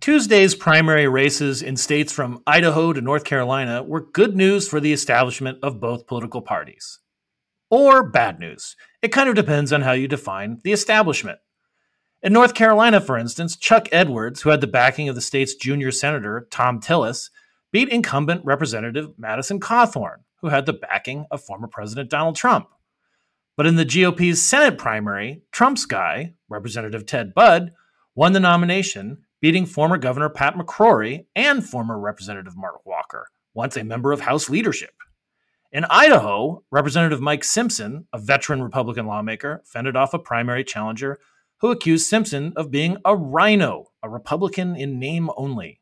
Tuesday's primary races in states from Idaho to North Carolina were good news for the establishment of both political parties. Or bad news. It kind of depends on how you define the establishment. In North Carolina, for instance, Chuck Edwards, who had the backing of the state's junior senator, Thom Tillis, beat incumbent Representative Madison Cawthorn, who had the backing of former President Donald Trump. But in the GOP's Senate primary, Trump's guy, Representative Ted Budd, won the nomination beating former Governor Pat McCrory and former Representative Mark Walker, once a member of House leadership. In Idaho, Representative Mike Simpson, a veteran Republican lawmaker, fended off a primary challenger who accused Simpson of being a rhino, a Republican in name only.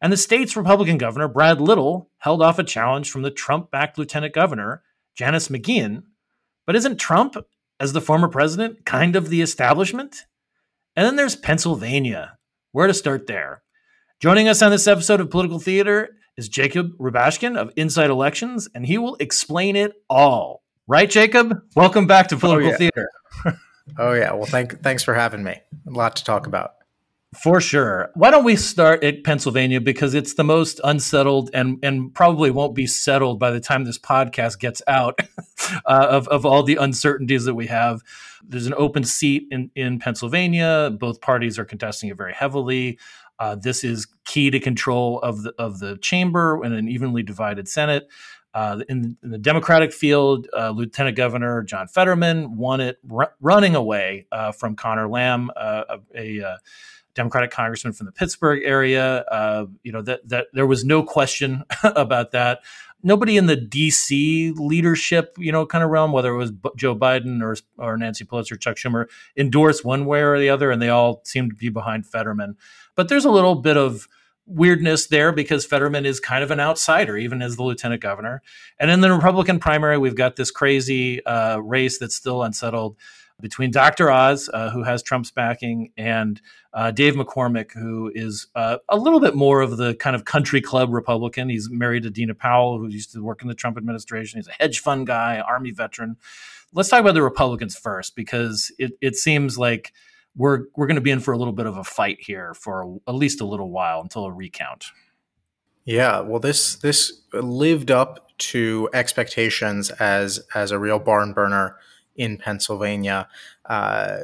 And the state's Republican governor, Brad Little, held off a challenge from the Trump backed lieutenant governor, Janice McGeachin. But isn't Trump, as the former president, kind of the establishment? And then there's Pennsylvania, where to start there? Joining us on this episode of Political Theater is Jacob Rubashkin of Inside Elections, and he will explain it all. Right, Jacob? Welcome back to oh, Political oh, yeah. Theater. oh yeah. Well, thank thanks for having me. A lot to talk about. For sure. Why don't we start at Pennsylvania because it's the most unsettled and and probably won't be settled by the time this podcast gets out uh, of of all the uncertainties that we have. There's an open seat in in Pennsylvania. Both parties are contesting it very heavily. Uh, this is key to control of the of the chamber and an evenly divided Senate. Uh, in, in, the Democratic field, uh, Lieutenant Governor John Fetterman won it r- running away uh, from Connor Lamb, uh, a, a uh, Democratic congressman from the Pittsburgh area. Uh, you know that that there was no question about that. Nobody in the D.C. leadership, you know, kind of realm, whether it was B- Joe Biden or or Nancy Pelosi or Chuck Schumer, endorsed one way or the other, and they all seem to be behind Fetterman. But there's a little bit of weirdness there because Fetterman is kind of an outsider, even as the lieutenant governor. And in the Republican primary, we've got this crazy uh, race that's still unsettled between Dr. Oz, uh, who has Trump's backing, and uh, Dave McCormick, who is uh, a little bit more of the kind of country club Republican. He's married to Dina Powell, who used to work in the Trump administration. He's a hedge fund guy, Army veteran. Let's talk about the Republicans first, because it, it seems like we're we're going to be in for a little bit of a fight here for a, at least a little while until a recount. Yeah, well, this this lived up to expectations as as a real barn burner in Pennsylvania. Uh,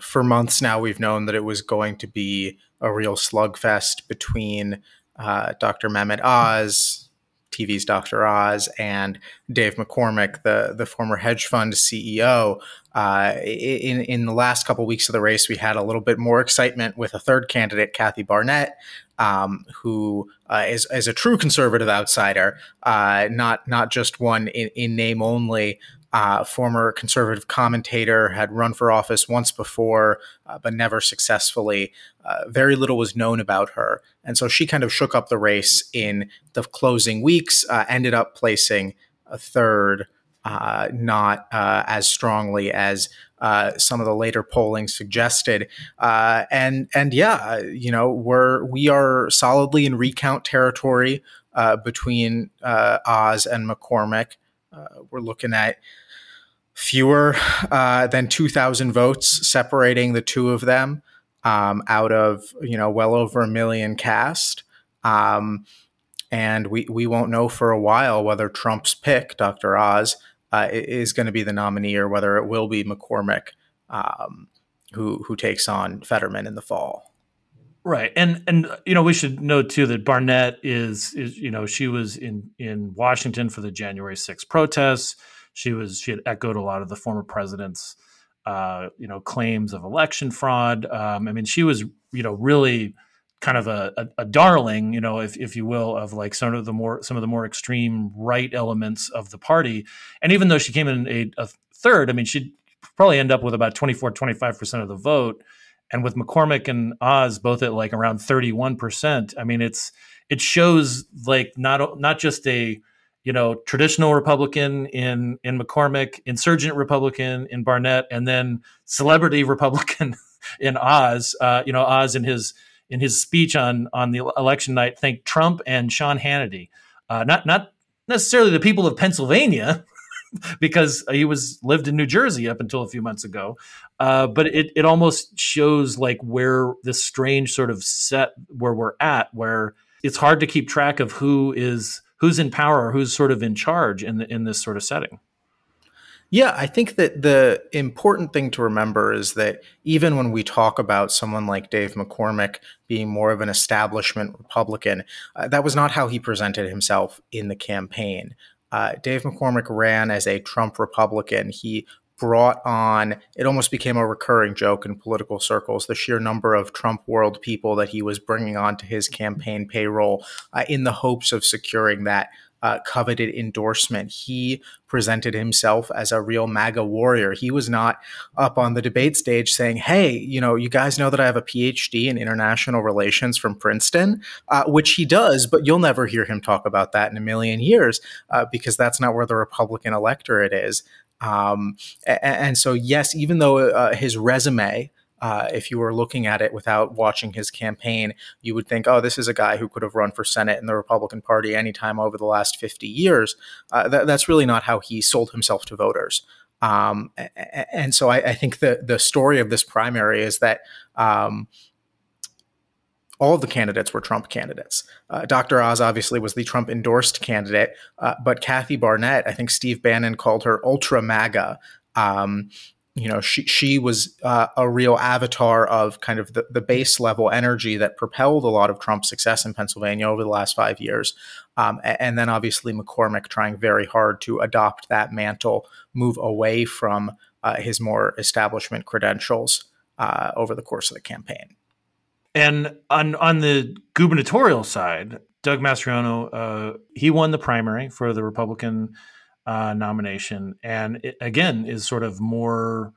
for months now, we've known that it was going to be a real slugfest between uh, Dr. Mehmet Oz, TV's Dr. Oz, and Dave McCormick, the, the former hedge fund CEO. Uh, in, in the last couple of weeks of the race, we had a little bit more excitement with a third candidate, Kathy Barnette, um, who uh, is is, a true conservative outsider, uh, not not just one in, in name only, uh, former conservative commentator, had run for office once before, uh, but never successfully. Uh, very little was known about her. And so she kind of shook up the race in the closing weeks, uh, ended up placing a third, uh, not uh, as strongly as. some of the later polling suggested, and and yeah, you know we're we are solidly in recount territory between Oz and McCormick. we're looking at fewer uh, than 2,000 votes separating the two of them um, out of you know well over a million cast. Um, and we, we won't know for a while whether Trump's pick, Dr. Oz, uh, is going to be the nominee or whether it will be McCormick um, who who takes on Fetterman in the fall. Right, and and you know we should note too that Barnette is is you know she was in in Washington for the January 6th protests she was she had echoed a lot of the former president's uh, you know claims of election fraud. Um, I mean, she was you know really kind of a, a, a, darling, you know, if, if you will, of like some of the more some of the more extreme right elements of the party. And even though she came in a, a third, I mean, she'd probably end up with about 24, 25% of the vote. and with McCormick and Oz both at like around 31%, I mean it's it shows like not not just a you know traditional Republican in in McCormick, insurgent Republican in Barnette, and then celebrity Republican in Oz. Uh, you know Oz in his in his speech on on the election night thanked Trump and Sean Hannity, uh, not not necessarily the people of Pennsylvania. because he was lived in New Jersey up until a few months ago. Uh, but it, it almost shows like where this strange sort of set where we're at, where it's hard to keep track of who is who's in power who's sort of in charge in the, in this sort of setting. Yeah, I think that the important thing to remember is that even when we talk about someone like Dave McCormick being more of an establishment Republican, uh, that was not how he presented himself in the campaign. Uh, Dave McCormick ran as a Trump Republican. He brought on, it almost became a recurring joke in political circles, the sheer number of Trump world people that he was bringing onto his campaign payroll uh, in the hopes of securing that uh, coveted endorsement. He presented himself as a real MAGA warrior. He was not up on the debate stage saying, Hey, you know, you guys know that I have a PhD in international relations from Princeton, uh, which he does, but you'll never hear him talk about that in a million years uh, because that's not where the Republican electorate is. Um, and, and, so, yes, even though uh, his resume uh, if you were looking at it without watching his campaign, you would think, oh, this is a guy who could have run for Senate in the Republican Party anytime over the last 50 years. Uh, th- that's really not how he sold himself to voters. Um, and so I, I, think the, the story of this primary is that um, all of the candidates were Trump candidates. Uh, Dr. Oz obviously was the Trump endorsed candidate, uh, but Kathy Barnette, I think Steve Bannon called her ultra MAGA. Um, you know she she was uh, a real avatar of kind of the, the base level energy that propelled a lot of Trump's success in Pennsylvania over the last five years, um, and then obviously McCormick trying very hard to adopt that mantle, move away from uh, his more establishment credentials uh, over the course of the campaign. And on on the gubernatorial side, Doug Mastriano uh, he won the primary for the Republican uh, nomination, and it, again is sort of more.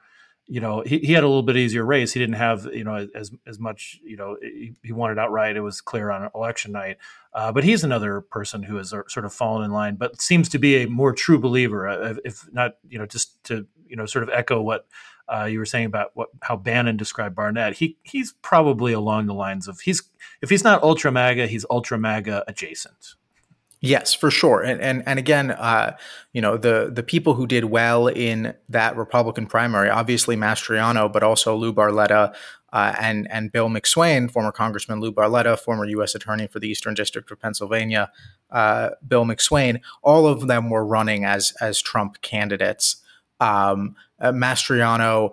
You know, he, he had a little bit easier race. He didn't have you know as as much. You know, he, he wanted outright. It was clear on election night. Uh, but he's another person who has sort of fallen in line, but seems to be a more true believer. Uh, if not, you know, just to you know, sort of echo what uh, you were saying about what how Bannon described Barnette. He he's probably along the lines of he's if he's not ultra MAGA, he's ultra MAGA adjacent. Yes, for sure. And and and again, uh, you know, the the people who did well in that Republican primary, obviously Mastriano, but also Lou Barletta uh, and and Bill McSwain, former Congressman Lou Barletta, former U.S. Attorney for the Eastern District of Pennsylvania, uh, Bill McSwain, all of them were running as as Trump candidates. Um, uh, Mastriano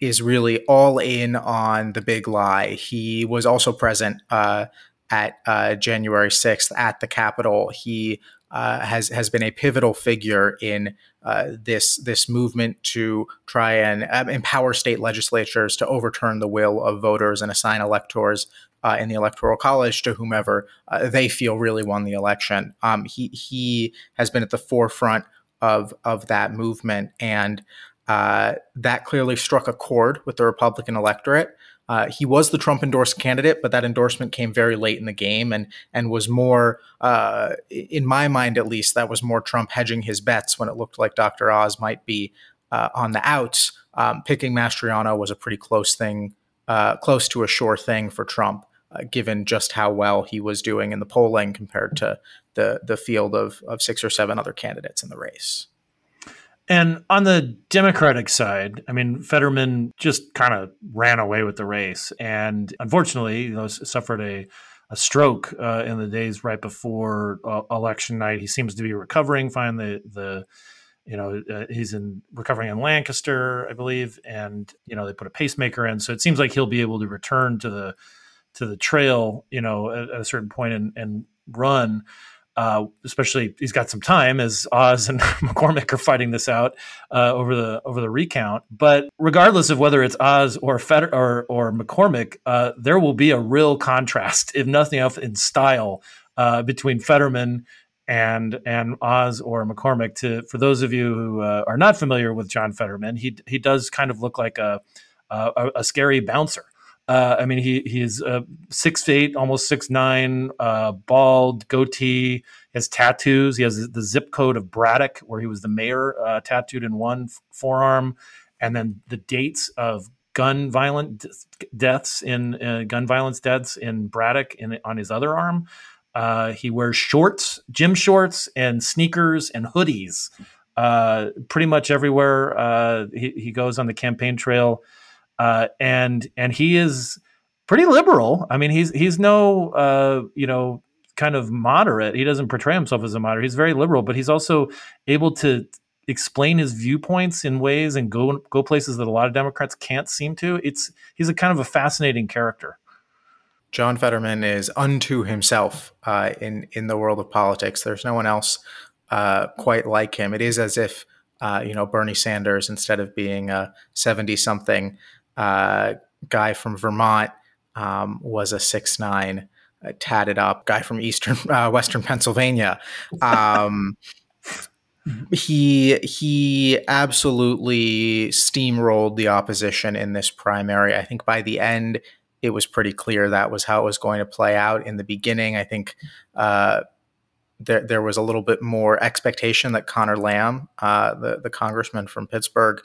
is really all in on the big lie. He was also present uh, at uh, January 6th at the Capitol. He uh, has has been a pivotal figure in uh, this this movement to try and um, empower state legislatures to overturn the will of voters and assign electors uh, in the electoral college to whomever uh, they feel really won the election. Um, he he has been at the forefront of of that movement, and uh, that clearly struck a chord with the Republican electorate. Uh, he was the Trump endorsed candidate, but that endorsement came very late in the game and and was more, uh, in my mind at least, that was more Trump hedging his bets when it looked like Dr. Oz might be uh, on the outs. Um, picking Mastriano was a pretty close thing, uh, close to a sure thing for Trump, given just how well he was doing in the polling compared to the the field of of six or seven other candidates in the race. And on the Democratic side, I mean, Fetterman just kind of ran away with the race, and unfortunately, you know, suffered a a stroke uh, in the days right before uh, election night. He seems to be recovering fine. The the you know uh, he's in recovering in Lancaster, I believe, and you know they put a pacemaker in, so it seems like he'll be able to return to the to the trail, you know, at, at a certain point and, and run uh, especially he's got some time as Oz and McCormick are fighting this out uh, over the over the recount. But regardless of whether it's Oz or or or McCormick, uh, there will be a real contrast, if nothing else, in style uh, between Fetterman and and Oz or McCormick. To for those of you who uh, are not familiar with John Fetterman, he he does kind of look like a a, a, scary bouncer. Uh, I mean, he he's uh, six eight, almost six nine, uh, bald, goatee, has tattoos. He has the zip code of Braddock, where he was the mayor, uh, tattooed in one f- forearm, and then the dates of gun violent deaths in uh, gun violence deaths in Braddock in on his other arm. Uh, he wears shorts, gym shorts, and sneakers and hoodies. Uh, pretty much everywhere he, he goes on the campaign trail, uh, and and he is pretty liberal. I mean, he's he's no uh, you know kind of moderate. He doesn't portray himself as a moderate. He's very liberal, but he's also able to explain his viewpoints in ways and go go places that a lot of Democrats can't seem to. It's he's a kind of a fascinating character. John Fetterman is unto himself uh, in in the world of politics. There's no one else uh, quite like him. It is as if uh, you know Bernie Sanders, instead of being a seventy something uh, guy from Vermont, um, was a six nine uh, tatted up guy from eastern uh, western Pennsylvania. Um, he he absolutely steamrolled the opposition in this primary. I think by the end, it was pretty clear that was how it was going to play out. In the beginning, I think uh, there there was a little bit more expectation that Connor Lamb, uh, the the congressman from Pittsburgh,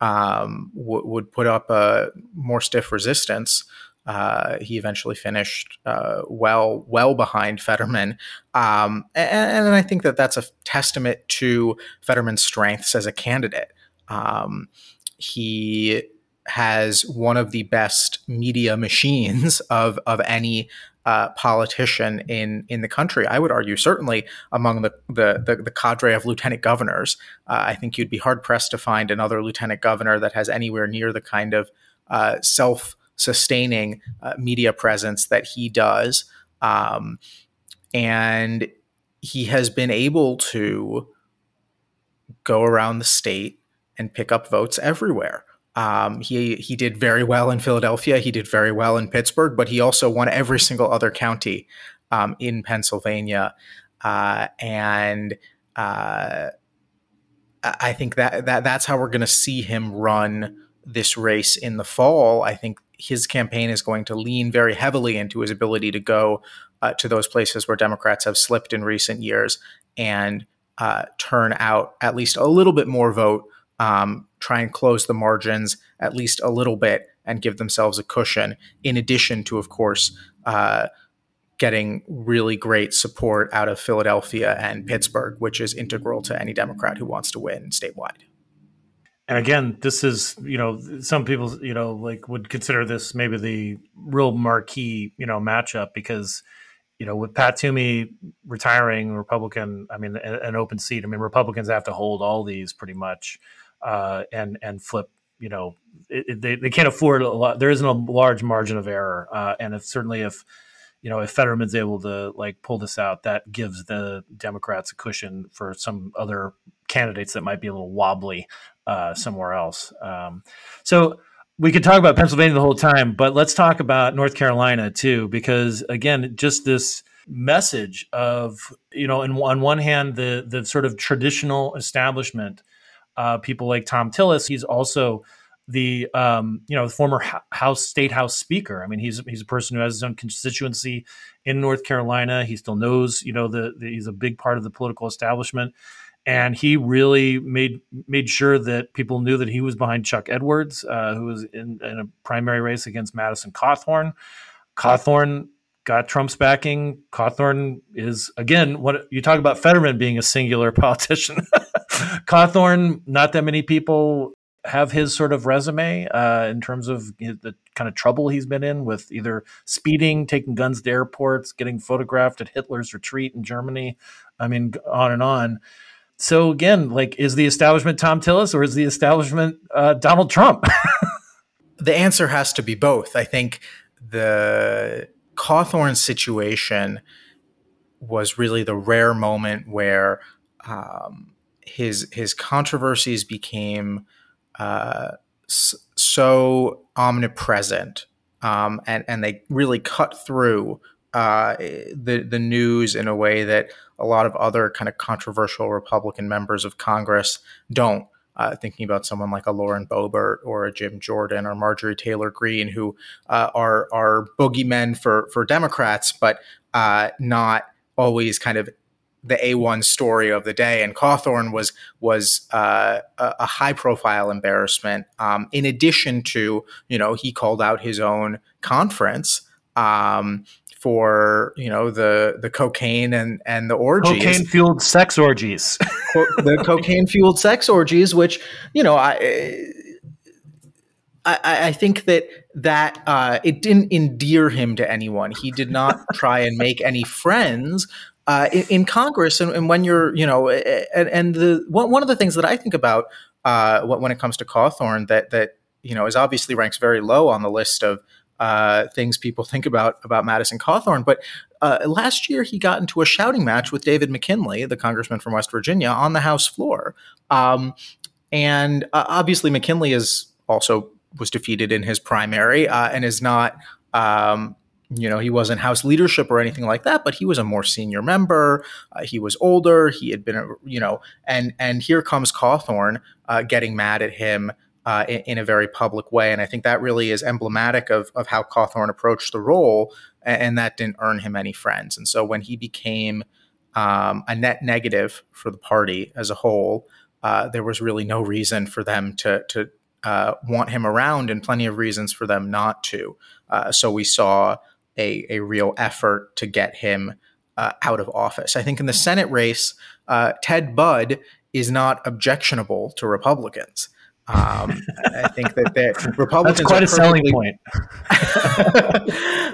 um, w- would put up a more stiff resistance. Uh, he eventually finished uh, well, well behind Fetterman, um, and, and, I think that that's a testament to Fetterman's strengths as a candidate. Um, he has one of the best media machines of of any uh, politician in in the country. I would argue, certainly among the the, the, the cadre of lieutenant governors, uh, I think you'd be hard pressed to find another lieutenant governor that has anywhere near the kind of uh, self sustaining uh, media presence that he does. Um, and he has been able to go around the state and pick up votes everywhere. Um, he he did very well in Philadelphia. He did very well in Pittsburgh, but he also won every single other county um, in Pennsylvania, uh, and uh, I think that that that's how we're going to see him run this race in the fall. I think his campaign is going to lean very heavily into his ability to go uh, to those places where Democrats have slipped in recent years and uh, turn out at least a little bit more vote, um, try and close the margins at least a little bit and give themselves a cushion, in addition to, of course, uh, getting really great support out of Philadelphia and Pittsburgh, which is integral to any Democrat who wants to win statewide and again, this is you know some people you know like would consider this maybe the real marquee you know matchup because you know with Pat Toomey retiring, Republican, I mean an open seat. I mean Republicans have to hold all these pretty much uh, and and flip. You know it, it, they they can't afford a lot. There isn't a large margin of error, uh, and if certainly if you know, if Fetterman's able to like pull this out, that gives the Democrats a cushion for some other candidates that might be a little wobbly uh, somewhere else. Um, so we could talk about Pennsylvania the whole time, but let's talk about North Carolina too, because again, just this message of you know, in, on one hand, the the sort of traditional establishment, uh, people like Thom Tillis, he's also the um, you know the former House State House Speaker. I mean, he's he's a person who has his own constituency in North Carolina. He still knows you know the, the he's a big part of the political establishment and he really made made sure that people knew that he was behind Chuck Edwards, uh, who was in, in, a primary race against Madison Cawthorn. Cawthorn got Trump's backing. Cawthorn is again what you talk about Fetterman being a singular politician. Cawthorn, not that many people have his sort of resume uh, in terms of the kind of trouble he's been in with either speeding, taking guns to airports, getting photographed at Hitler's retreat in Germany. I mean, on and on so again, like, is the establishment Thom Tillis or is the establishment uh, Donald Trump? the answer has to be both. I think the Cawthorn situation was really the rare moment where um, his his controversies became uh, so omnipresent, um, and and they really cut through uh, the the news in a way that a lot of other kind of controversial Republican members of Congress don't. Uh, thinking about someone like a Lauren Boebert or a Jim Jordan or Marjorie Taylor Greene, who uh, are are boogeymen for for Democrats, but uh, not always kind of the A1 story of the day. And Cawthorn was was uh, a high profile embarrassment. Um, in addition to, you know, he called out his own conference. Um, for you know the the cocaine and and the orgies, cocaine fueled sex orgies, the cocaine fueled sex orgies, which you know I. I, I think that that uh, it didn't endear him to anyone. He did not try and make any friends uh, in, in, Congress, and, and, when you're, you know, and, and the one, one of the things that I think about uh, when it comes to Cawthorn that that you know is obviously ranks very low on the list of uh, things people think about about Madison Cawthorn. But uh, last year, he got into a shouting match with David McKinley, the congressman from West Virginia, on the House floor. Um, and uh, obviously, McKinley is also was defeated in his primary uh, and is not. Um, you know, he wasn't House leadership or anything like that, but he was a more senior member. Uh, he was older. He had been, you know, and and here comes Cawthorn uh, getting mad at him uh, in, in, a very public way. And I think that really is emblematic of, of how Cawthorn approached the role, and, and that didn't earn him any friends. And so when he became um, a net negative for the party as a whole, uh, there was really no reason for them to, to uh, want him around, and plenty of reasons for them not to. Uh, so we saw a, a real effort to get him uh, out of office. I think in the Senate race, uh, Ted Budd is not objectionable to Republicans. Um, I think that the Republicans That's quite a selling point.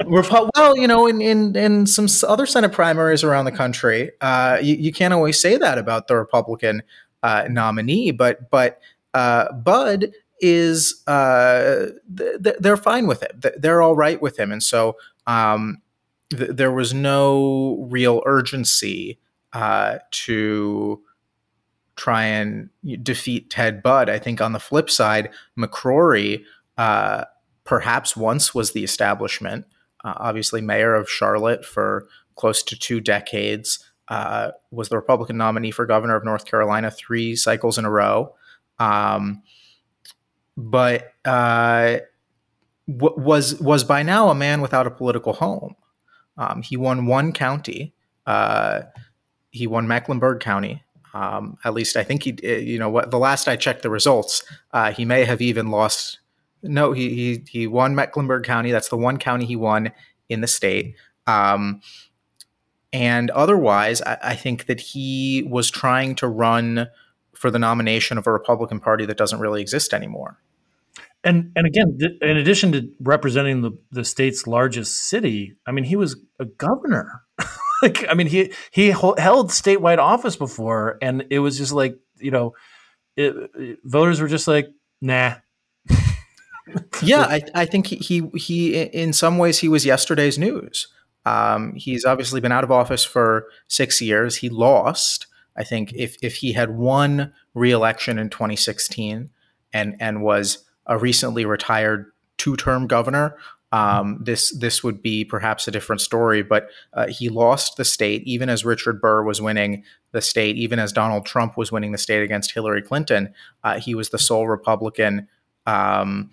Repu- well, you know, in, in in some other Senate primaries around the country, uh, you, you, can't always say that about the Republican uh, nominee, but but uh, Budd is uh, th- they're fine with it. They're all right with him, and so um, th- there was no real urgency uh, to try and defeat Ted Budd. I think on the flip side, McCrory uh, perhaps once was the establishment, uh, obviously mayor of Charlotte for close to two decades, uh, was the Republican nominee for governor of North Carolina three cycles in a row. Um, but uh, w- was was by now a man without a political home. Um, he won one county. Uh, he won Mecklenburg County, um, at least I think he, eh, you know, what the last I checked the results, uh, he may have even lost. No, he he he won Mecklenburg County. That's the one county he won in the state. Um, and otherwise, I, I think that he was trying to run for the nomination of a Republican Party that doesn't really exist anymore. And and again, th- in addition to representing the, the state's largest city, I mean, he was a governor. like, I mean, he he held statewide office before, and it was just like you know, it, it, voters were just like, nah. yeah, I, I think he, he he in some ways he was yesterday's news. Um, he's obviously been out of office for six years. He lost. I think if if he had won re-election in 2016 and and was a recently retired two-term governor, um, this this would be perhaps a different story, but uh, he lost the state even as Richard Burr was winning the state, even as Donald Trump was winning the state against Hillary Clinton. Uh, he was the sole Republican um,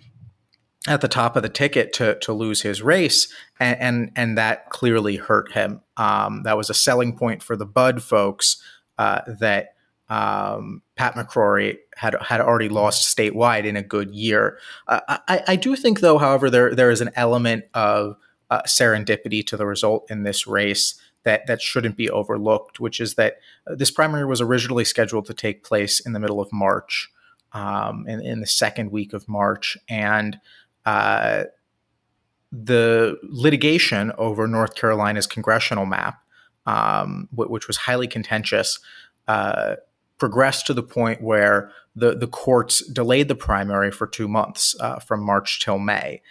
at the top of the ticket to to lose his race, and and, and that clearly hurt him. Um, that was a selling point for the Budd folks uh, that um, Pat McCrory had had already lost statewide in a good year. Uh, I, I, do think, though, however, there there is an element of uh, serendipity to the result in this race that that shouldn't be overlooked, which is that uh, this primary was originally scheduled to take place in the middle of March, um, in, in the second week of March, and uh, the litigation over North Carolina's congressional map, um, which was highly contentious. Uh, progressed to the point where the, the courts delayed the primary for two months uh, from March till May.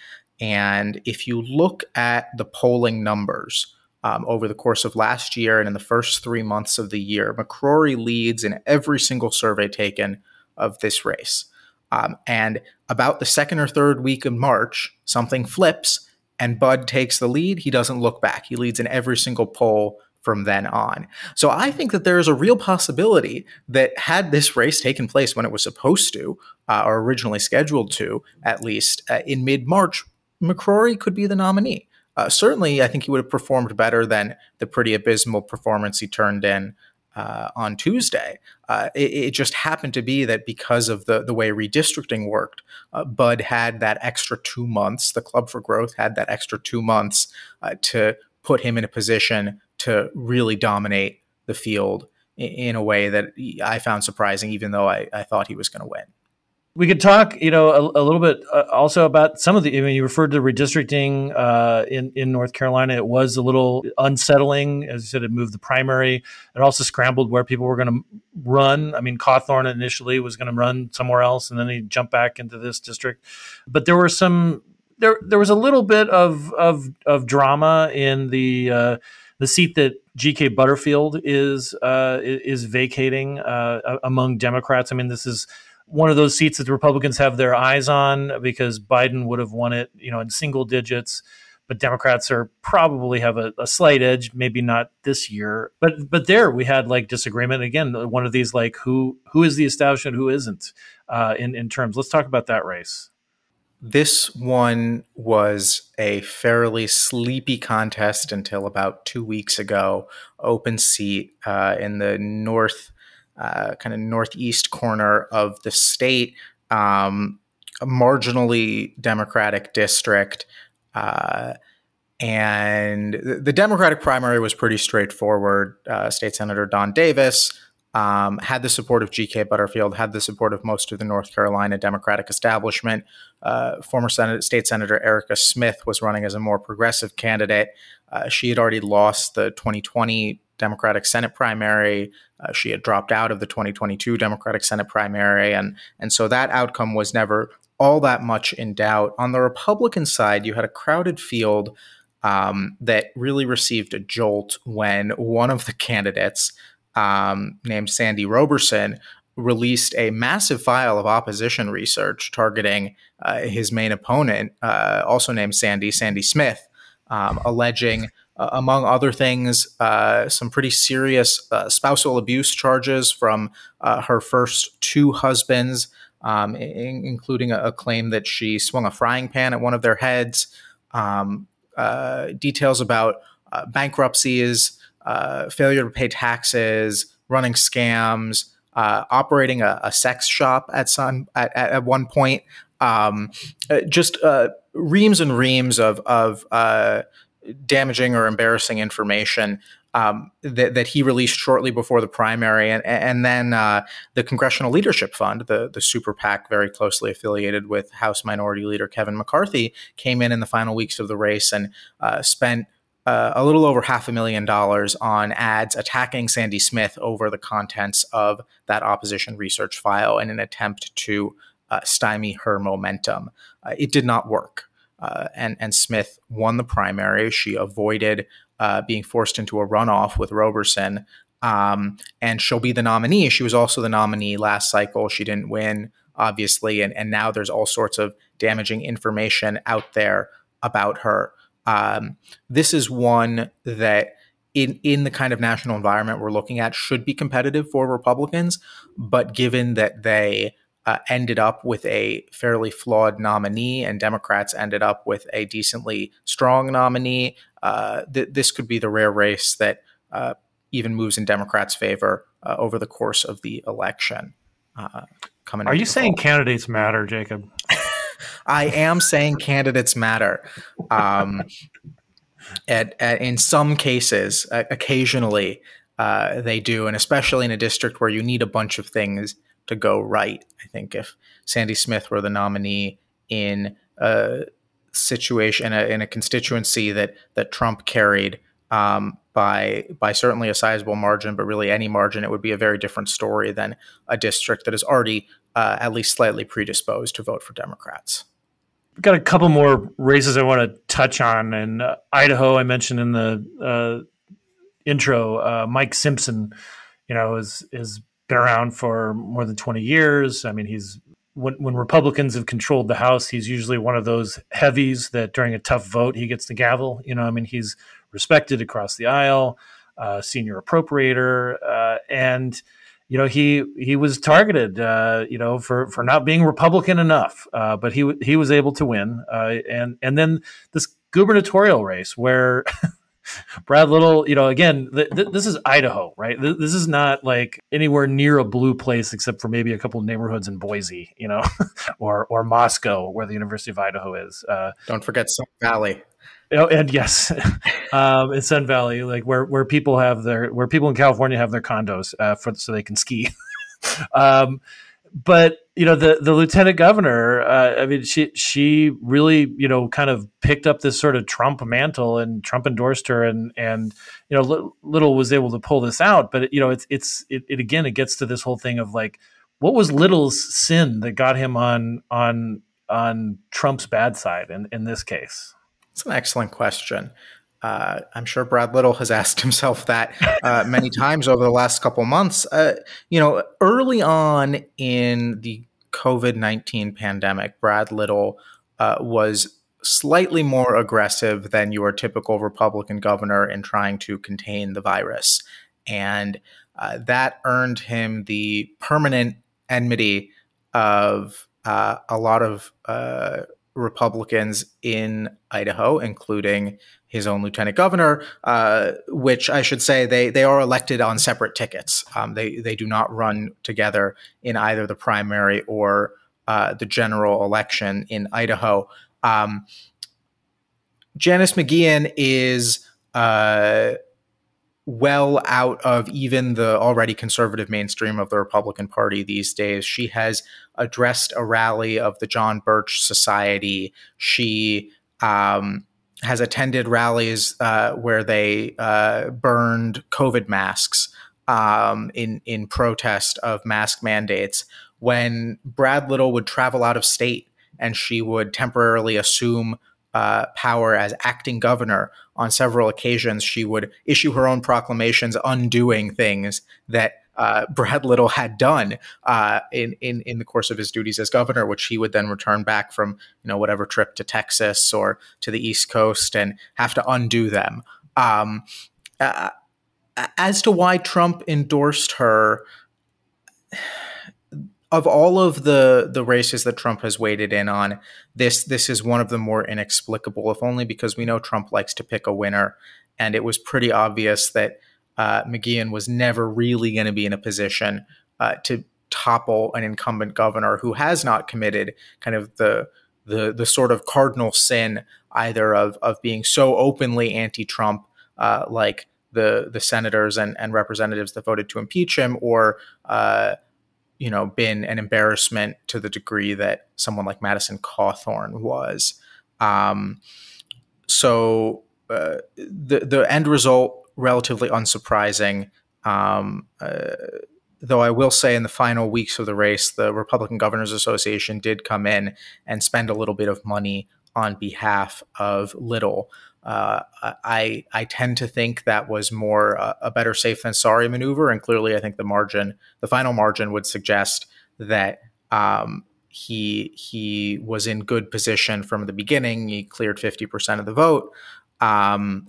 And if you look at the polling numbers um, over the course of last year and in the first three months of the year, McCrory leads in every single survey taken of this race. Um, and about the second or third week of March, something flips and Budd takes the lead. He doesn't look back. He leads in every single poll from then on. So I think that there is a real possibility that had this race taken place when it was supposed to, uh, or originally scheduled to, at least uh, in mid March, McCrory could be the nominee. Uh, certainly, I think he would have performed better than the pretty abysmal performance he turned in uh, on Tuesday. Uh, it, it, just happened to be that because of the the way redistricting worked, uh, Budd had that extra two months. The Club for Growth had that extra two months uh, to put him in a position to really dominate the field in, a way that I found surprising, even though I, I thought he was going to win. We could talk, you know, a, a little bit uh, also about some of the. I mean, you referred to redistricting uh, in in North Carolina. It was a little unsettling, as you said. It moved the primary. It also scrambled where people were going to run. I mean, Cawthorn initially was going to run somewhere else, and then he jumped back into this district. But there were some. There there was a little bit of of of drama in the. Uh, the seat that G.K. Butterfield is uh, is vacating uh, among Democrats. I mean, this is one of those seats that the Republicans have their eyes on because Biden would have won it, you know, in single digits. But Democrats are probably have a, a slight edge, maybe not this year. But but there we had like disagreement again. One of these like who who is the establishment, who isn't uh, in in terms. Let's talk about that race. This one was a fairly sleepy contest until about two weeks ago. Open seat uh, in the north uh, kind of northeast corner of the state, um, a marginally Democratic district. Uh, and the Democratic primary was pretty straightforward. Uh, State Senator Don Davis um, had the support of G.K. Butterfield, had the support of most of the North Carolina Democratic establishment. Uh, former Senate, State Senator Erica Smith was running as a more progressive candidate. Uh, she had already lost the 2020 Democratic Senate primary. Uh, she had dropped out of the 2022 Democratic Senate primary, and and so that outcome was never all that much in doubt. On the Republican side, you had a crowded field um, that really received a jolt when one of the candidates, um, named Sandy Roberson, released a massive file of opposition research targeting uh, his main opponent, uh, also named Sandy, Sandy Smith, um, alleging uh, among other things, uh, some pretty serious uh, spousal abuse charges from uh, her first two husbands, um, in- including a-, a, claim that she swung a frying pan at one of their heads. Um, details about uh, failure to pay taxes, running scams, operating a-, a, sex shop at some at, at one point. Um, just reams and reams of of damaging or embarrassing information um, that, that, he released shortly before the primary, and, and then uh, the Congressional Leadership Fund, the the super PAC very closely affiliated with House Minority Leader Kevin McCarthy, came in in the final weeks of the race and uh, spent uh, a little over half a million dollars on ads attacking Sandy Smith over the contents of that opposition research file in an attempt to uh, stymie her momentum. Uh, it did not work uh, and and Smith won the primary. She avoided uh, being forced into a runoff with Roberson, um, and she'll be the nominee. She was also the nominee last cycle. She didn't win, obviously, and and now there's all sorts of damaging information out there about her. Um, this is one that. In, in the kind of national environment we're looking at should be competitive for Republicans, but given that they uh, ended up with a fairly flawed nominee, and Democrats ended up with a decently strong nominee. Uh, th- this could be the rare race that uh, even moves in Democrats' favor uh, over the course of the election. Uh, coming, are you saying fall. candidates matter, Jacob? I am saying candidates matter. Um, at, at, in some cases, occasionally uh, they do, and especially in a district where you need a bunch of things to go right. I think if Sandy Smith were the nominee in a situation in a, in a constituency that that Trump carried um, by by certainly a sizable margin, but really any margin, it would be a very different story than a district that is already uh, at least slightly predisposed to vote for Democrats. We've got a couple more races I want to touch on. In uh, Idaho, I mentioned in the uh, intro, uh, Mike Simpson, you know, is been around for more than 20 years. I mean, he's when, when Republicans have controlled the House, he's usually one of those heavies that during a tough vote he gets the gavel. You know, I mean, he's respected across the aisle. uh, senior appropriator, uh, and you know he he was targeted uh, you know for for not being Republican enough, uh, but he he was able to win, uh, and and then this gubernatorial race where. Brad Little, you know, again, th- th- this is Idaho, right? Th- this is not like anywhere near a blue place except for maybe a couple neighborhoods in Boise, you know, or or Moscow, where the University of Idaho is. Uh, Don't forget Sun Valley. Oh, and yes, um, in Sun Valley, like where where people have their where people in California have their condos uh, for so they can ski. um, but you know the the lieutenant governor, uh, I mean, she she really you know kind of picked up this sort of Trump mantle, and Trump endorsed her, and and you know Little was able to pull this out. But you know it's it's it, it again it gets to this whole thing of like what was Little's sin that got him on on on Trump's bad side in in this case. It's an excellent question. Uh, I'm sure Brad Little has asked himself that uh, many times over the last couple months. Uh, you know, early on in the COVID 19 pandemic, Brad Little uh, was slightly more aggressive than your typical Republican governor in trying to contain the virus. And uh, that earned him the permanent enmity of uh, a lot of Republicans in Idaho, including his own lieutenant governor, uh, which I should say they they are elected on separate tickets. Um, they they do not run together in either the primary or uh, the general election in Idaho. Um, Janice McGeachin is uh, well out of even the already conservative mainstream of the Republican Party these days. She has addressed a rally of the John Birch Society. She um, has attended rallies uh, where they uh, burned COVID masks um, in in protest of mask mandates. When Brad Little would travel out of state and she would temporarily assume uh, power as acting governor on several occasions, she would issue her own proclamations undoing things that uh, Brad Little had done uh, in, in in the course of his duties as governor, which he would then return back from you know whatever trip to Texas or to the East Coast and have to undo them. Um, uh, as to why Trump endorsed her, of all of the the races that Trump has waded in on, this this is one of the more inexplicable, if only because we know Trump likes to pick a winner, and it was pretty obvious that uh, McGeachin was never really going to be in a position uh, to topple an incumbent governor who has not committed kind of the the the sort of cardinal sin either of of being so openly anti-Trump, uh, like the the senators and, and representatives that voted to impeach him, or uh, you know, been an embarrassment to the degree that someone like Madison Cawthorn was. Um, so uh, the the end result relatively unsurprising. Um, uh, though I will say, in the final weeks of the race, the Republican Governors Association did come in and spend a little bit of money on behalf of Little. Uh, I I tend to think that was more uh, a better safe than sorry maneuver, and clearly, I think the margin, the final margin, would suggest that um, he he was in good position from the beginning. He cleared fifty percent of the vote. Um,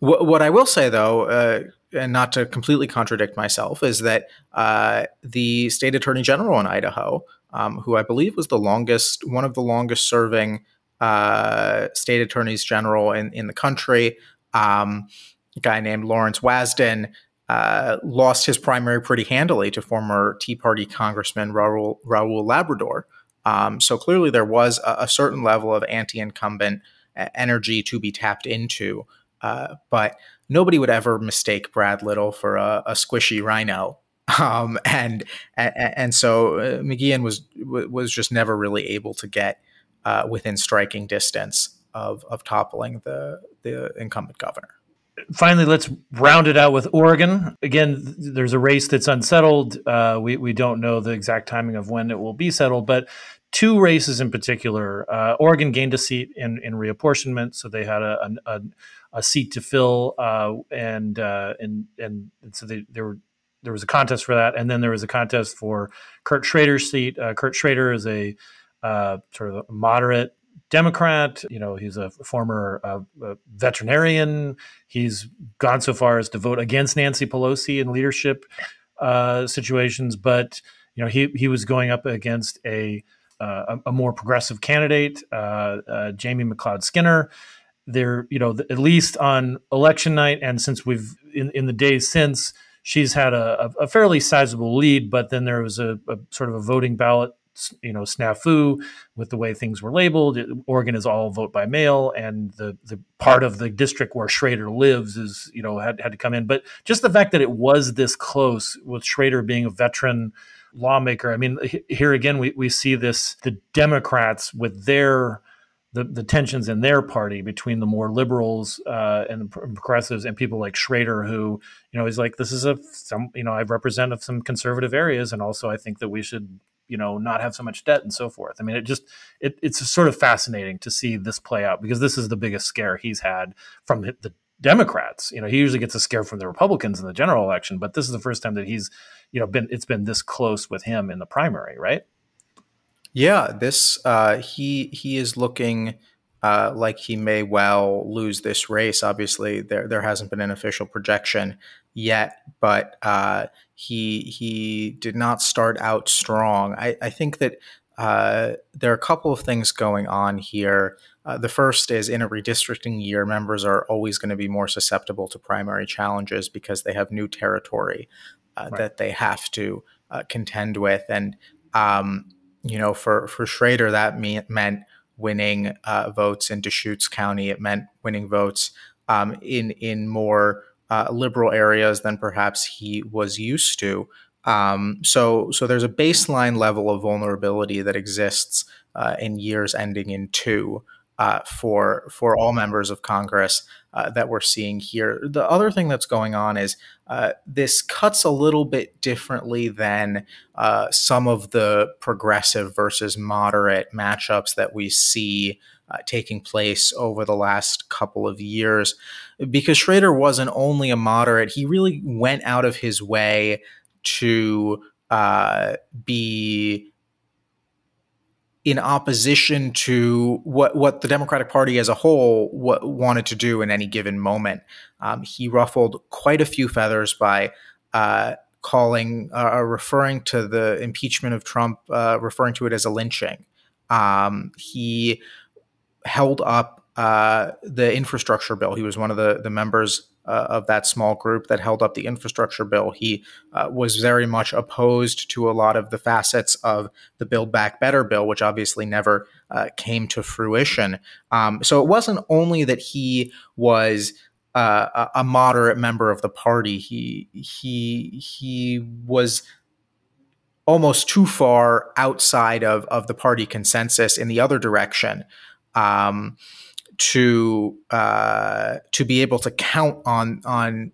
wh- what I will say, though, uh, and not to completely contradict myself, is that uh, the state attorney general in Idaho, um, who I believe was the longest, one of the longest serving uh, state attorneys general in, in the country, um, a guy named Lawrence Wasden, uh, lost his primary pretty handily to former Tea Party Congressman Raul, Raul Labrador. Um, so clearly, there was a, a certain level of anti incumbent energy to be tapped into. Uh, but nobody would ever mistake Brad Little for a, a squishy rhino. Um, and, and, and so uh, McGeachin was was just never really able to get uh, within striking distance of of toppling the the incumbent governor. Finally, let's round it out with Oregon. Again, there's a race that's unsettled. Uh, we we don't know the exact timing of when it will be settled, but two races in particular. Uh, Oregon gained a seat in, in reapportionment, so they had a, a, a seat to fill, uh, and, uh, and and so they, were there was a contest for that, and then there was a contest for Kurt Schrader's seat. Uh, Kurt Schrader is a uh, sort of a moderate Democrat. You know, he's a former uh, veterinarian. He's gone so far as to vote against Nancy Pelosi in leadership uh, situations, but you know, he he was going up against a uh, a, a, more progressive candidate, uh, uh, Jamie McLeod Skinner. There, you know, at least on election night, and since we've in, in the days since, she's had a, a fairly sizable lead. But then there was a, a sort of a voting ballot you know snafu with the way things were labeled. Oregon is all vote by mail, and the the part of the district where Schrader lives is you know had had to come in. But just the fact that it was this close, with Schrader being a veteran lawmaker, I mean, here again we we see this the Democrats with their the, the tensions in their party between the more liberals uh, and progressives and people like Schrader, who you know is like this is a some you know I represent of some conservative areas, and also I think that we should you know not have so much debt and so forth. I mean it just it, it's sort of fascinating to see this play out because this is the biggest scare he's had from the democrats. You know he usually gets a scare from the republicans in the general election but this is the first time that he's you know been it's been this close with him in the primary right? Yeah this uh he he is looking uh, like he may well lose this race. Obviously, there there hasn't been an official projection yet, but uh, he he did not start out strong. I, I think that uh, there are a couple of things going on here. Uh, the first is in a redistricting year, members are always going to be more susceptible to primary challenges because they have new territory uh, right. that they have to uh, contend with, and um, you know, for for Schrader, that me- meant winning uh, votes in Deschutes County. It meant winning votes um, in in more uh, liberal areas than perhaps he was used to. Um, so, so there's a baseline level of vulnerability that exists uh, in years ending in two uh, for for all members of Congress uh, that we're seeing here. The other thing that's going on is uh, this cuts a little bit differently than uh, some of the progressive versus moderate matchups that we see uh, taking place over the last couple of years. Because Schrader wasn't only a moderate, he really went out of his way to uh, be in opposition to what what the Democratic Party as a whole what, wanted to do in any given moment. Um, he ruffled quite a few feathers by uh, calling, uh, referring to the impeachment of Trump, uh, referring to it as a lynching. Um, he held up uh, the infrastructure bill. He was one of the the members uh, of that small group that held up the infrastructure bill. He uh, was very much opposed to a lot of the facets of the Build Back Better bill, which obviously never uh, came to fruition. Um, so it wasn't only that he was uh, a moderate member of the party. He he he was almost too far outside of of the party consensus in the other direction. Um, to uh, to be able to count on on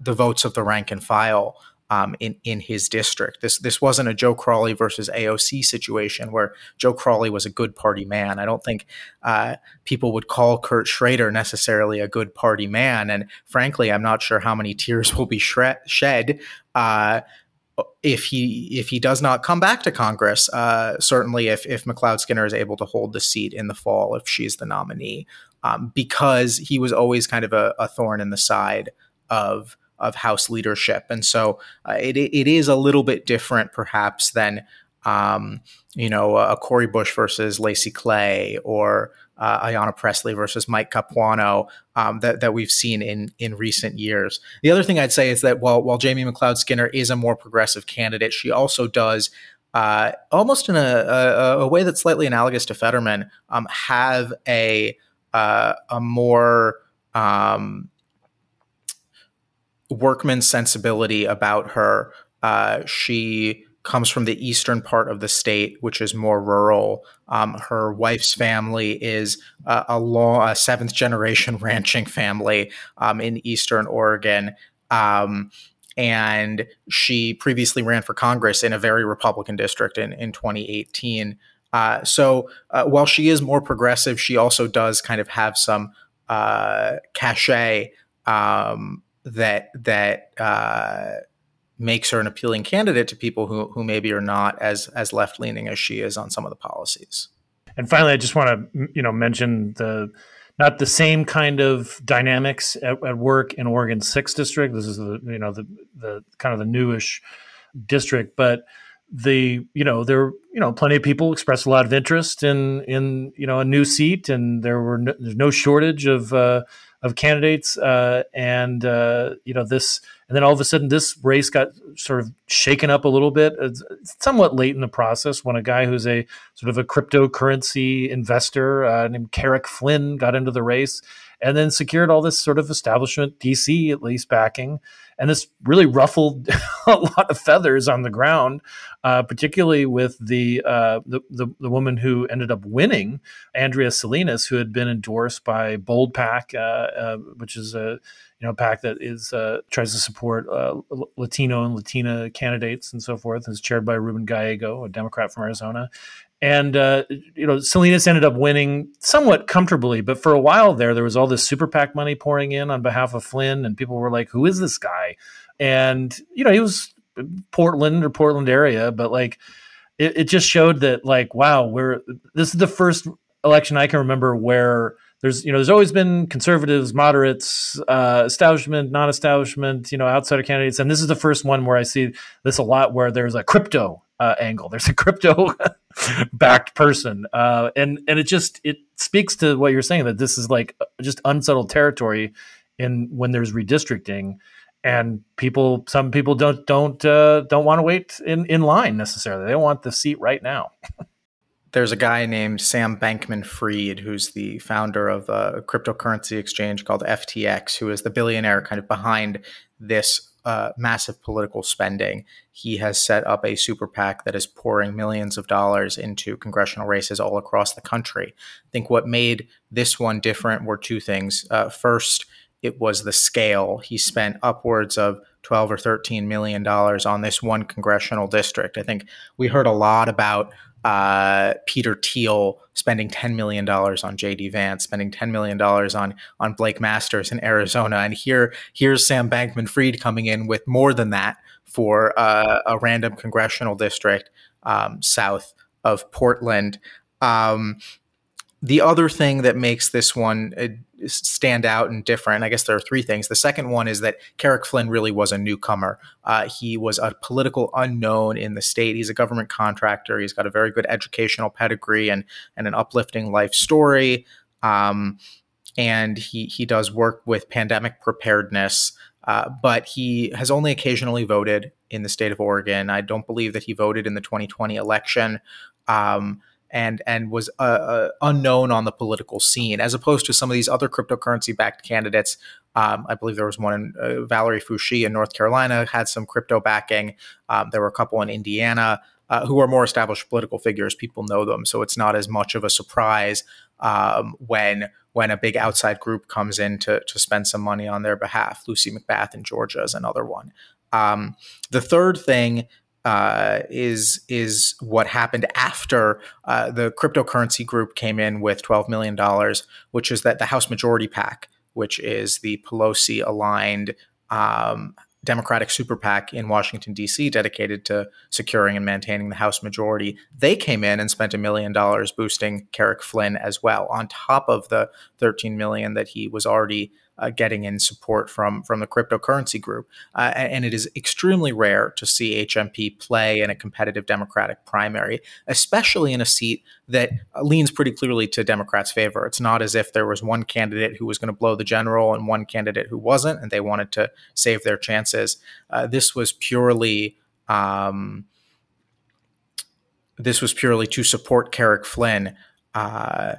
the votes of the rank and file um, in in his district. This this wasn't a Joe Crowley versus AOC situation where Joe Crowley was a good party man. I don't think uh, people would call Kurt Schrader necessarily a good party man, and frankly, I'm not sure how many tears will be shred, shed. Uh, if he if he does not come back to Congress, uh, certainly if if McLeod Skinner is able to hold the seat in the fall, if she's the nominee, um, because he was always kind of a, a, thorn in the side of of House leadership, and so uh, it it is a little bit different, perhaps, than um, you know a Cori Bush versus Lacy Clay or uh, Ayanna Pressley versus Mike Capuano um, that, that we've seen in in recent years. The other thing I'd say is that while while Jamie McLeod Skinner is a more progressive candidate, she also does. Uh, almost in a, a, a, way that's slightly analogous to Fetterman, um, have a uh, a more um, workman sensibility about her. Uh, she comes from the eastern part of the state, which is more rural. Um, her wife's family is uh, a, long, a seventh generation ranching family um, in eastern Oregon. Um, and she previously ran for Congress in a very Republican district in, in 2018. Uh, so uh, while she is more progressive, she also does kind of have some uh, cachet um, that that uh, makes her an appealing candidate to people who who maybe are not as as left leaning as she is on some of the policies. And finally, I just want to you know mention the not the same kind of dynamics at, at work in Oregon Sixth District. This is the you know the the kind of the newish district, but the you know there you know plenty of people expressed a lot of interest in in you know a new seat, and there were no, there's no shortage of uh, of candidates, uh, and uh, you know this, and then all of a sudden this race got sort of shaken up a little bit, it's somewhat late in the process when a guy who's a sort of a cryptocurrency investor uh, named Carrick Flynn got into the race, and then secured all this sort of establishment DC at least backing and this really ruffled a lot of feathers on the ground, uh, particularly with the, uh, the, the the woman who ended up winning, Andrea Salinas, who had been endorsed by Bold PAC, uh, uh which is a you know PAC that is uh, tries to support uh, Latino and Latina candidates and so forth. and Is chaired by Ruben Gallego, a Democrat from Arizona, and uh, you know Salinas ended up winning somewhat comfortably, but for a while there, there was all this super PAC money pouring in on behalf of Flynn, and people were like, "Who is this guy?" And you know he was Portland or Portland area, but like it, it just showed that like wow, we're this is the first election I can remember where there's you know there's always been conservatives, moderates, uh, establishment, non-establishment, you know, outsider candidates, and this is the first one where I see this a lot where there's a crypto uh, angle. There's a crypto backed person, uh, and and it just it speaks to what you're saying that this is like just unsettled territory in when there's redistricting, and people some people don't don't uh, don't want to wait in in line necessarily. They want the seat right now. There's a guy named Sam Bankman Fried, who's the founder of a cryptocurrency exchange called FTX, who is the billionaire kind of behind this uh, massive political spending. He has set up a super PAC that is pouring millions of dollars into congressional races all across the country. I think what made this one different were two things. Uh, first, it was the scale. He spent upwards of 12 or 13 million dollars on this one congressional district. I think we heard a lot about uh, Peter Thiel spending $10 million on JD Vance, spending $10 million on, on Blake Masters in Arizona. And here, here's Sam Bankman Fried coming in with more than that for uh, a random congressional district um, south of Portland. Um, the other thing that makes this one uh, stand out and different, I guess there are three things. The second one is that Carrick Flynn really was a newcomer. Uh, he was a political unknown in the state. He's a government contractor. He's got a very good educational pedigree and and an uplifting life story. Um, and he he does work with pandemic preparedness. Uh, but he has only occasionally voted in the state of Oregon. I don't believe that he voted in the 2020 election. Um, and and was uh, uh, unknown on the political scene, as opposed to some of these other cryptocurrency backed candidates. Um, I believe there was one in uh, Valerie Foushee in North Carolina had some crypto backing. Um, there were a couple in Indiana uh, who are more established political figures. People know them, so it's not as much of a surprise um, when when a big outside group comes in to to spend some money on their behalf. Lucy McBath in Georgia is another one. Um, the third thing uh, is is what happened after uh, the cryptocurrency group came in with twelve million dollars, which is that the House Majority PAC, which is the Pelosi aligned um, Democratic super PAC in Washington D.C. dedicated to securing and maintaining the House majority, they came in and spent a million dollars boosting Carrick Flynn as well, on top of the thirteen million that he was already uh, getting in support from from the cryptocurrency group. Uh, and it is extremely rare to see HMP play in a competitive Democratic primary, especially in a seat that leans pretty clearly to Democrats' favor. It's not as if there was one candidate who was going to blow the general and one candidate who wasn't, and they wanted to save their chances. Uh, this was purely. Um, this was purely to support Carrick Flynn. Uh,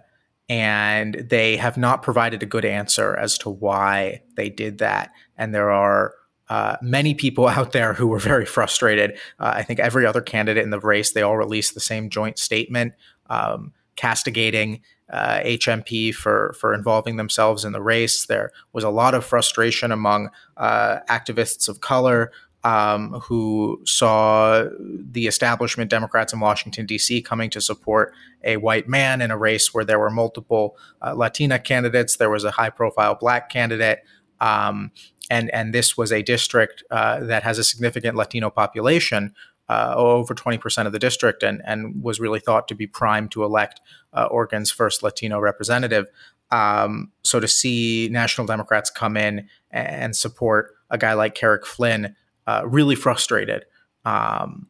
and they have not provided a good answer as to why they did that. And there are uh, many people out there who were very frustrated. Uh, I think every other candidate in the race, they all released the same joint statement um, castigating uh, HMP for for involving themselves in the race. There was a lot of frustration among uh, activists of color um, who saw the establishment Democrats in Washington, D.C., coming to support a white man in a race where there were multiple uh, Latina candidates. There was a high profile black candidate. Um, and, and this was a district uh, that has a significant Latino population. uh, over 20% of the district and, and was really thought to be primed to elect uh, Oregon's first Latino representative. Um, so to see National Democrats come in and support a guy like Carrick Flynn, uh, really frustrated, um,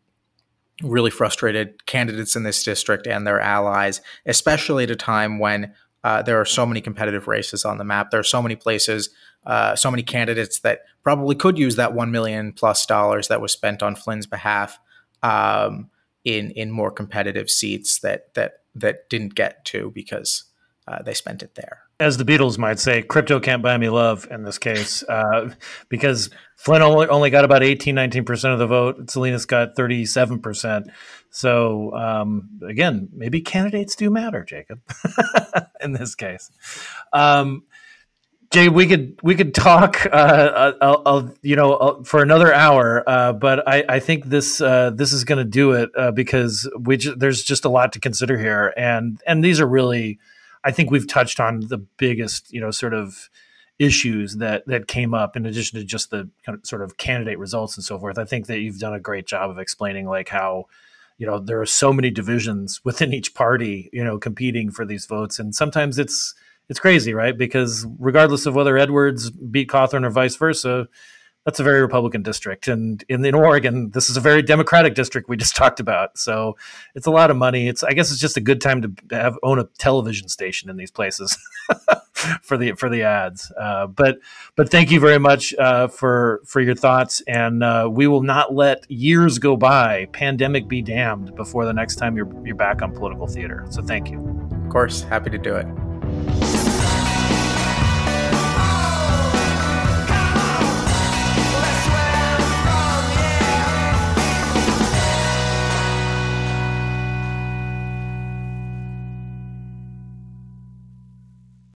really frustrated candidates in this district and their allies, especially at a time when uh, there are so many competitive races on the map. There are so many places, uh, so many candidates that probably could use that one million plus dollars that was spent on Flynn's behalf um, in in more competitive seats that that that didn't get to because uh, they spent it there. As the Beatles might say, crypto can't buy me love in this case, uh, because Flynn only, only got about 18, 19% of the vote. Salinas got 37%. So, um, again, maybe candidates do matter, Jacob, in this case. Um, Jay, we could we could talk, uh, I'll, I'll, you know, I'll, for another hour, uh, but I, I think this uh, this is going to do it uh, because we ju- there's just a lot to consider here, and and these are really, I think we've touched on the biggest, you know, sort of issues that that came up in addition to just the kind of sort of candidate results and so forth. I think that you've done a great job of explaining like how you know there are so many divisions within each party, you know, competing for these votes, and sometimes it's it's crazy, right? Because regardless of whether Edwards beat Cawthorn or vice versa, that's a very Republican district. And in, in Oregon, this is a very Democratic district we just talked about. So it's a lot of money. It's I guess it's just a good time to have own a television station in these places for the for the ads. Uh, but but thank you very much uh, for for your thoughts, and uh, we will not let years go by, pandemic be damned, before the next time you're you're back on political theater. So thank you. Of course, happy to do it.